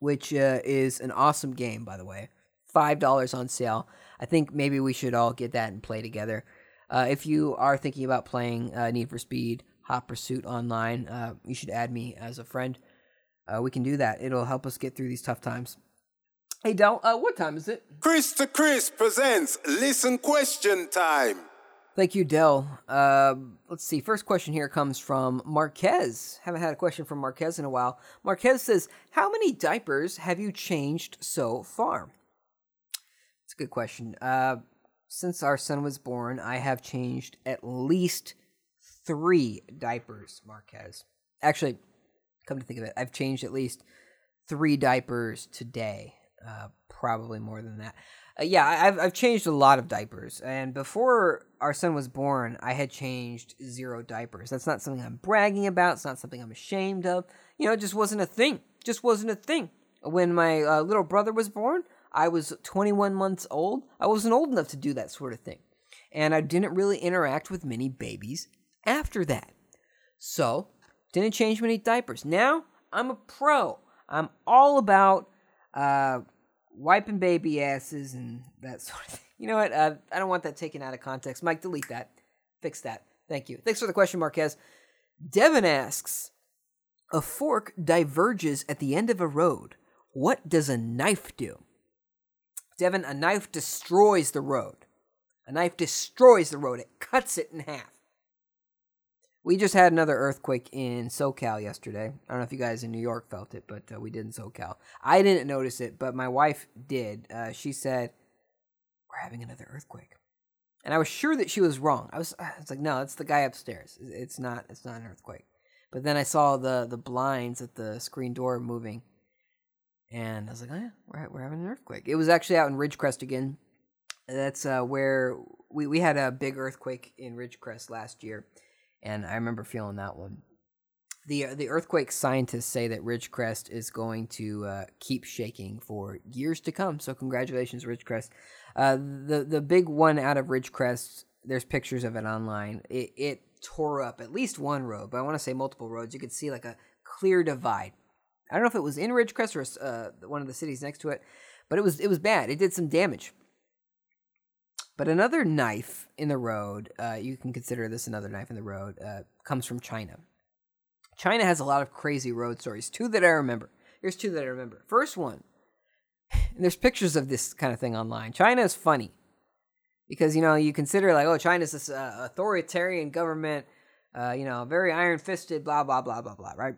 S1: which uh, is an awesome game, by the way. $5 on sale. I think maybe we should all get that and play together. Uh, if you are thinking about playing uh, Need for Speed Hot Pursuit online, uh, you should add me as a friend. Uh, we can do that. It'll help us get through these tough times. Hey, Del, uh, what time is it?
S2: Chris to Chris presents Listen Question Time.
S1: Thank you, Dell. Uh, let's see. First question here comes from Marquez. Haven't had a question from Marquez in a while. Marquez says, How many diapers have you changed so far? It's a good question. Since our son was born, I have changed at least three diapers, Marquez. Actually, come to think of it, I've changed at least three diapers today. Uh, probably more than that. Uh, yeah, I've I've changed a lot of diapers, and before our son was born, I had changed zero diapers. That's not something I'm bragging about. It's not something I'm ashamed of. You know, it just wasn't a thing. Just wasn't a thing. When my uh, little brother was born, I was 21 months old. I wasn't old enough to do that sort of thing, and I didn't really interact with many babies after that. So, didn't change many diapers. Now, I'm a pro. I'm all about uh, wiping baby asses and that sort of thing. You know what? Uh, I don't want that taken out of context. Mike, delete that. Fix that. Thank you. Thanks for the question, Marquez. Devin asks A fork diverges at the end of a road. What does a knife do? Devin, a knife destroys the road. A knife destroys the road, it cuts it in half. We just had another earthquake in SoCal yesterday. I don't know if you guys in New York felt it, but uh, we did in SoCal. I didn't notice it, but my wife did. Uh, she said, We're having another earthquake. And I was sure that she was wrong. I was, I was like, No, it's the guy upstairs. It's not. It's not an earthquake. But then I saw the the blinds at the screen door moving, and I was like, "Oh yeah, we're we're having an earthquake." It was actually out in Ridgecrest again. That's uh, where we we had a big earthquake in Ridgecrest last year, and I remember feeling that one. the uh, The earthquake scientists say that Ridgecrest is going to uh, keep shaking for years to come. So congratulations, Ridgecrest. Uh, the the big one out of Ridgecrest. There's pictures of it online. It it tore up at least one road, but I want to say multiple roads. You could see like a clear divide. I don't know if it was in Ridgecrest or uh, one of the cities next to it, but it was it was bad. It did some damage. But another knife in the road, uh, you can consider this another knife in the road, uh, comes from China. China has a lot of crazy road stories. Two that I remember. Here's two that I remember. First one, and there's pictures of this kind of thing online. China is funny because you know you consider like, oh, China's this uh, authoritarian government, uh, you know, very iron fisted, blah blah blah blah blah, right?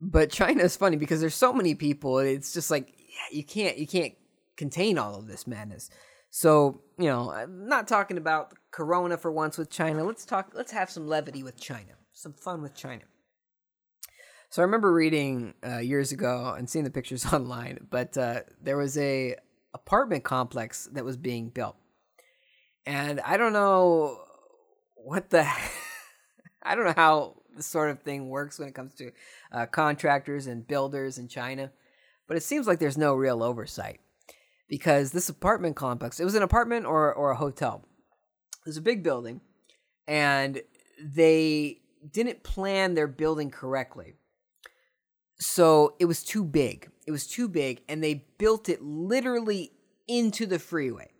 S1: But China is funny because there's so many people. It's just like yeah, you can't you can't contain all of this madness. So you know, I'm not talking about Corona for once with China. Let's talk. Let's have some levity with China, some fun with China. So I remember reading uh, years ago and seeing the pictures online, but uh, there was a apartment complex that was being built, and I don't know what the I don't know how sort of thing works when it comes to uh, contractors and builders in China, but it seems like there's no real oversight because this apartment complex it was an apartment or or a hotel. It was a big building, and they didn't plan their building correctly. So it was too big. It was too big, and they built it literally into the freeway.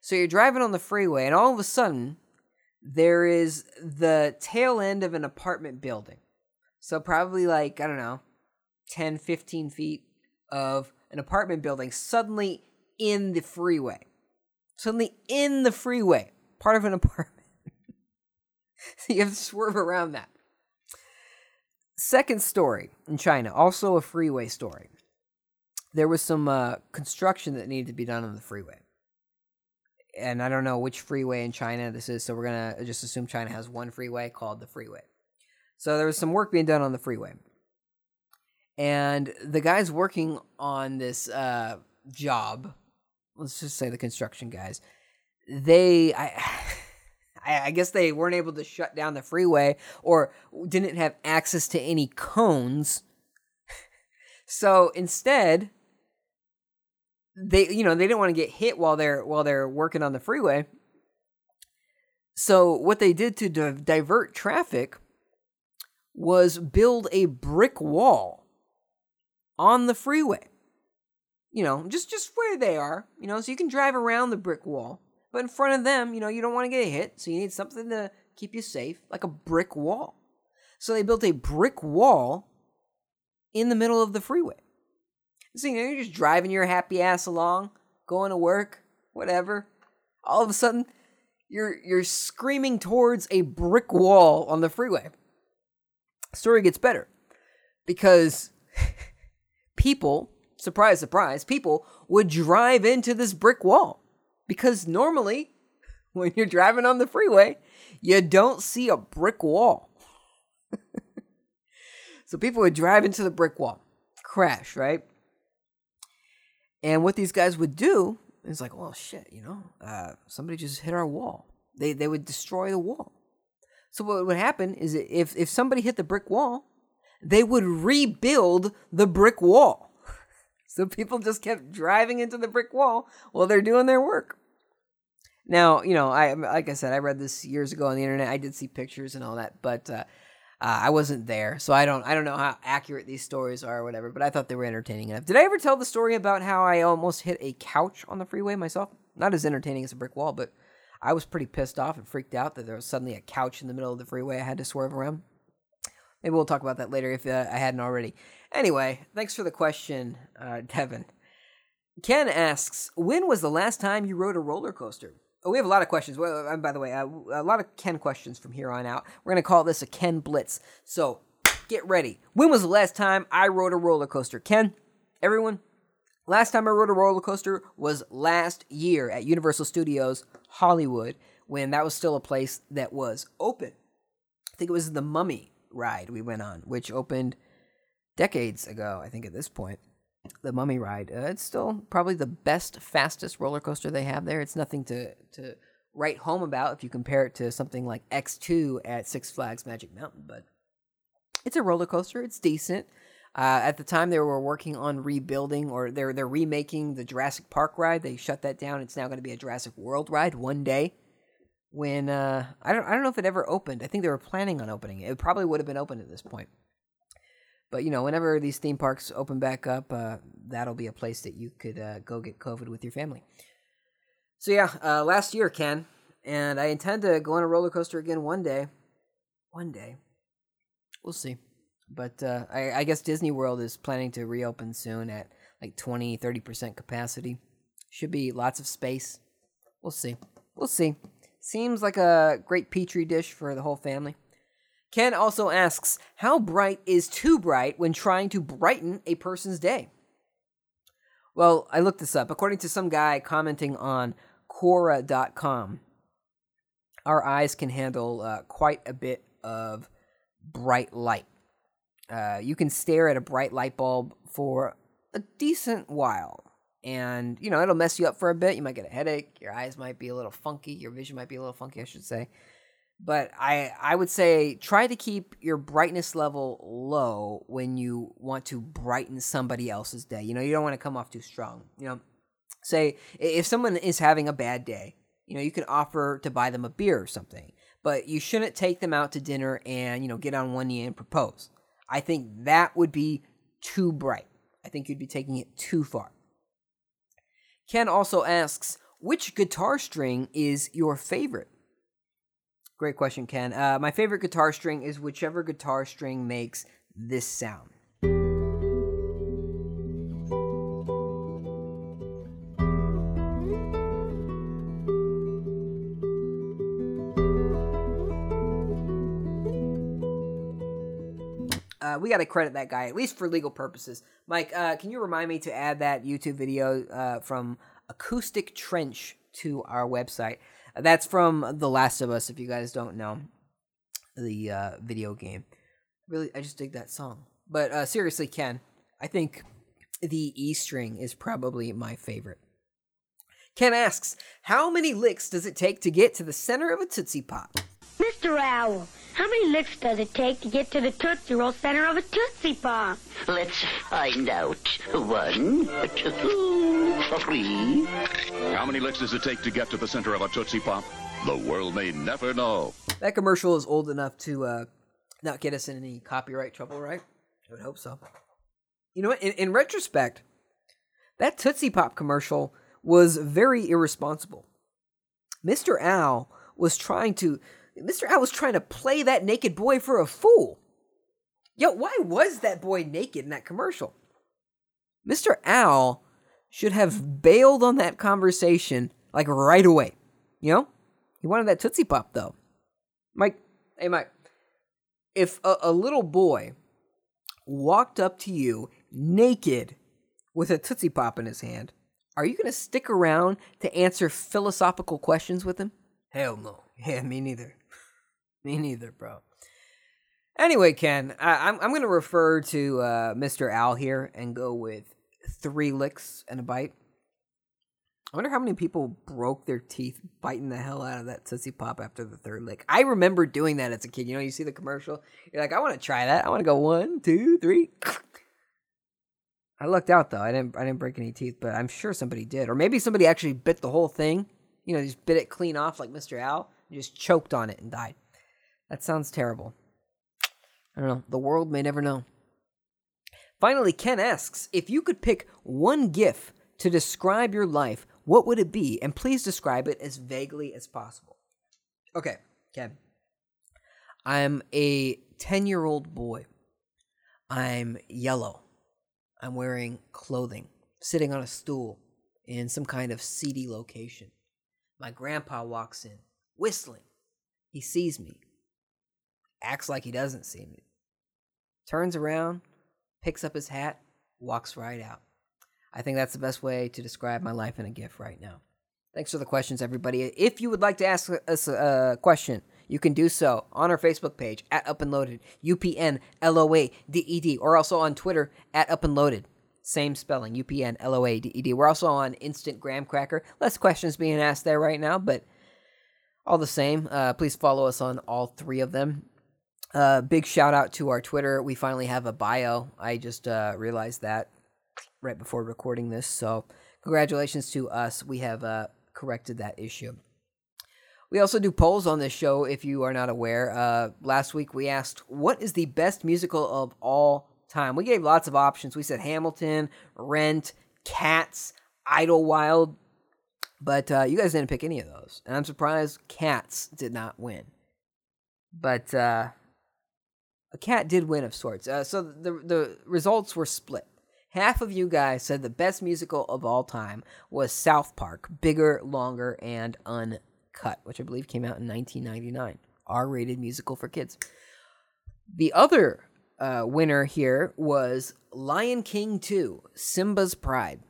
S1: So you're driving on the freeway, and all of a sudden, there is the tail end of an apartment building. So probably like, I don't know, 10, 15 feet of an apartment building suddenly in the freeway. Suddenly in the freeway, part of an apartment. so you have to swerve around that. Second story in China, also a freeway story. There was some uh, construction that needed to be done on the freeway. And I don't know which freeway in China this is, so we're to just assume China has one freeway called the freeway. So there was some work being done on the freeway. And the guys working on this uh, job, let's just say the construction guys, they, I, I guess they weren't able to shut down the freeway or didn't have access to any cones. so instead, they, you know, they didn't want to get hit while they're while they're working on the freeway. So what they did to di- divert traffic was build a brick wall on the freeway. You know, just just where they are, you know, so you can drive around the brick wall. But in front of them, you know, you don't want to get hit, so you need something to keep you safe, like a brick wall. So they built a brick wall in the middle of the freeway. You know, you're just driving your happy ass along, going to work, whatever. All of a sudden, you're you're screaming towards a brick wall on the freeway. Story gets better because people, surprise, surprise, people would drive into this brick wall because normally when you're driving on the freeway, you don't see a brick wall. so people would drive into the brick wall, crash, right? And what these guys would do is like, well, shit, you know, uh, somebody just hit our wall. They they would destroy the wall. So what would happen is if if somebody hit the brick wall, they would rebuild the brick wall. So people just kept driving into the brick wall while they're doing their work. Now, you know, I like I said, I read this years ago on the internet. I did see pictures and all that, but uh, uh, I wasn't there, so I don't I don't know how accurate these stories are or whatever. But I thought they were entertaining enough. Did I ever tell the story about how I almost hit a couch on the freeway myself? Not as entertaining as a brick wall, but I was pretty pissed off and freaked out that there was suddenly a couch in the middle of the freeway I had to swerve around. Maybe we'll talk about that later if uh, I hadn't already. Anyway, thanks for the question, uh, Devin. Ken asks, when was the last time you rode a roller coaster? We have a lot of questions. Well, uh, by the way, uh, a lot of Ken questions from here on out. We're to call this a Ken Blitz. So get ready. When was the last time I rode a roller coaster? Ken, everyone, last time I rode a roller coaster was last year at Universal Studios Hollywood when that was still a place that was open. I think it was the Mummy ride we went on, which opened decades ago, I think at this point the Mummy ride. Uh, it's still probably the best, fastest roller coaster they have there. It's nothing to to write home about if you compare it to something like X2 at Six Flags Magic Mountain, but it's a roller coaster. It's decent. Uh, at the time, they were working on rebuilding or they're they're remaking the Jurassic Park ride. They shut that down. It's now going to be a Jurassic World ride one day. When uh, I don't I don't know if it ever opened. I think they were planning on opening it. It probably would have been open at this point. But you know, whenever these theme parks open back up, uh, that'll be a place that you could uh, go get COVID with your family. So yeah, uh, last year, Ken, and I intend to go on a roller coaster again one day. One day, we'll see. But uh, I, I guess Disney World is planning to reopen soon at like 20, 30% capacity. Should be lots of space. We'll see. We'll see. Seems like a great petri dish for the whole family. Ken also asks, How bright is too bright when trying to brighten a person's day? Well, I looked this up. According to some guy commenting on Quora.com, our eyes can handle uh, quite a bit of bright light. Uh, you can stare at a bright light bulb for a decent while. And, you know, it'll mess you up for a bit. You might get a headache. Your eyes might be a little funky. Your vision might be a little funky, I should say but I I would say try to keep your brightness level low when you want to brighten somebody else's day. You know, you don't want to come off too strong. You know, say if someone is having a bad day, you know, you can offer to buy them a beer or something, but you shouldn't take them out to dinner and, you know, get on one knee and propose. I think that would be too bright. I think you'd be taking it too far. Ken also asks, which guitar string is your favorite? Great question, Ken. Uh, my favorite guitar string is whichever guitar string makes this sound. Uh, we got to credit that guy, at least for legal purposes. Mike, uh, can you remind me to add that YouTube video uh, from Acoustic Trench to our website? That's from The Last of Us, if you guys don't know the uh, video game. Really, I just dig that song. But uh, seriously, Ken, I think the E string is probably my favorite. Ken asks, How many licks does it take to get to the center of a Tootsie Pop?
S5: Mr. Owl, how many licks does it take to get to the Tootsie Roll center of a Tootsie Pop?
S6: Let's find out. One, two, three.
S7: How many licks does it take to get to the center of a Tootsie Pop? The world may never know.
S1: That commercial is old enough to uh, not get us in any copyright trouble, right? I would hope so. You know what? In, in retrospect, that Tootsie Pop commercial was very irresponsible. Mr. Owl was trying to Mr. Owl was trying to play that naked boy for a fool. Yo, why was that boy naked in that commercial? Mr. Owl should have bailed on that conversation like right away. You know? He wanted that Tootsie Pop though. Mike, hey Mike, if a, a little boy walked up to you naked with a Tootsie Pop in his hand, are you going to stick around to answer philosophical questions with him? Hell no. Yeah, me neither. me neither, bro. Anyway, Ken, I, I'm, I'm going to refer to uh, Mr. Al here and go with three licks and a bite. I wonder how many people broke their teeth biting the hell out of that Tootsie Pop after the third lick. I remember doing that as a kid. You know, you see the commercial, you're like, I want to try that. I want to go one, two, three. I lucked out though. I didn't. I didn't break any teeth, but I'm sure somebody did, or maybe somebody actually bit the whole thing. You know, just bit it clean off like Mr. Al, and just choked on it and died. That sounds terrible. I don't know. The world may never know. Finally, Ken asks if you could pick one GIF to describe your life, what would it be? And please describe it as vaguely as possible. Okay, Ken. I'm a 10 year old boy. I'm yellow. I'm wearing clothing, sitting on a stool in some kind of seedy location. My grandpa walks in, whistling. He sees me, acts like he doesn't see me, turns around, picks up his hat, walks right out. I think that's the best way to describe my life in a GIF right now. Thanks for the questions, everybody. If you would like to ask us a question, you can do so on our Facebook page at Up and Loaded, U P N L O A D E D, or also on Twitter at Up and Loaded. Same spelling, U P N L O A D E D. We're also on Instant Graham Cracker. Less questions being asked there right now, but all the same, uh, please follow us on all three of them. Uh, big shout out to our Twitter. We finally have a bio. I just uh, realized that right before recording this. So, congratulations to us. We have uh, corrected that issue. We also do polls on this show if you are not aware. Uh, last week we asked, What is the best musical of all time? We gave lots of options. We said Hamilton, Rent, Cats, Idlewild, but uh, you guys didn't pick any of those. And I'm surprised Cats did not win. But uh, a cat did win of sorts. Uh, so the, the results were split. Half of you guys said the best musical of all time was South Park, bigger, longer, and uncut, which I believe came out in 1999. R rated musical for kids. The other uh, winner here was Lion King 2, Simba's Pride,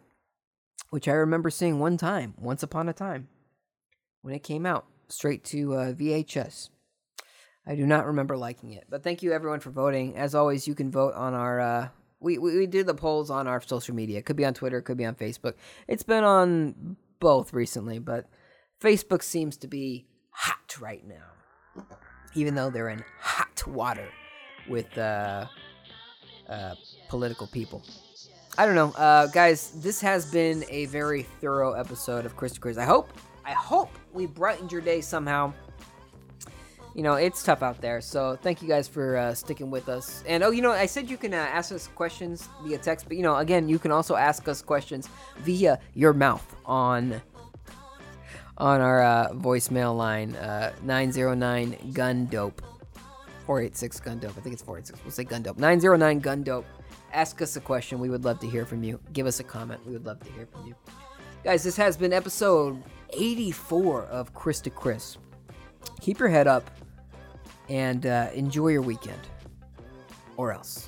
S1: which I remember seeing one time, once upon a time, when it came out, straight to uh, VHS. I do not remember liking it, but thank you everyone for voting. As always, you can vote on our. Uh, we, we we the polls on our social media. It could be on Twitter, it could be on Facebook. It's been on both recently, but Facebook seems to be hot right now, even though they're in hot water with uh, uh, political people. I don't know, uh, guys. This has been a very thorough episode of Chris to Chris. I hope, I hope we brightened your day somehow. You know, it's tough out there, so thank you guys for uh, sticking with us. And oh, you know, I said you can uh, ask us questions via text, but you know, again, you can also ask us questions via your mouth on on our uh, voicemail line uh, 909 gun dope 486 gun dope. I think it's 486. We'll say gun dope. 909 gun dope. Ask us a question. We would love to hear from you. Give us a comment. We would love to hear from you. Guys, this has been episode 84 of Chris to Chris. Keep your head up and uh, enjoy your weekend. Or else.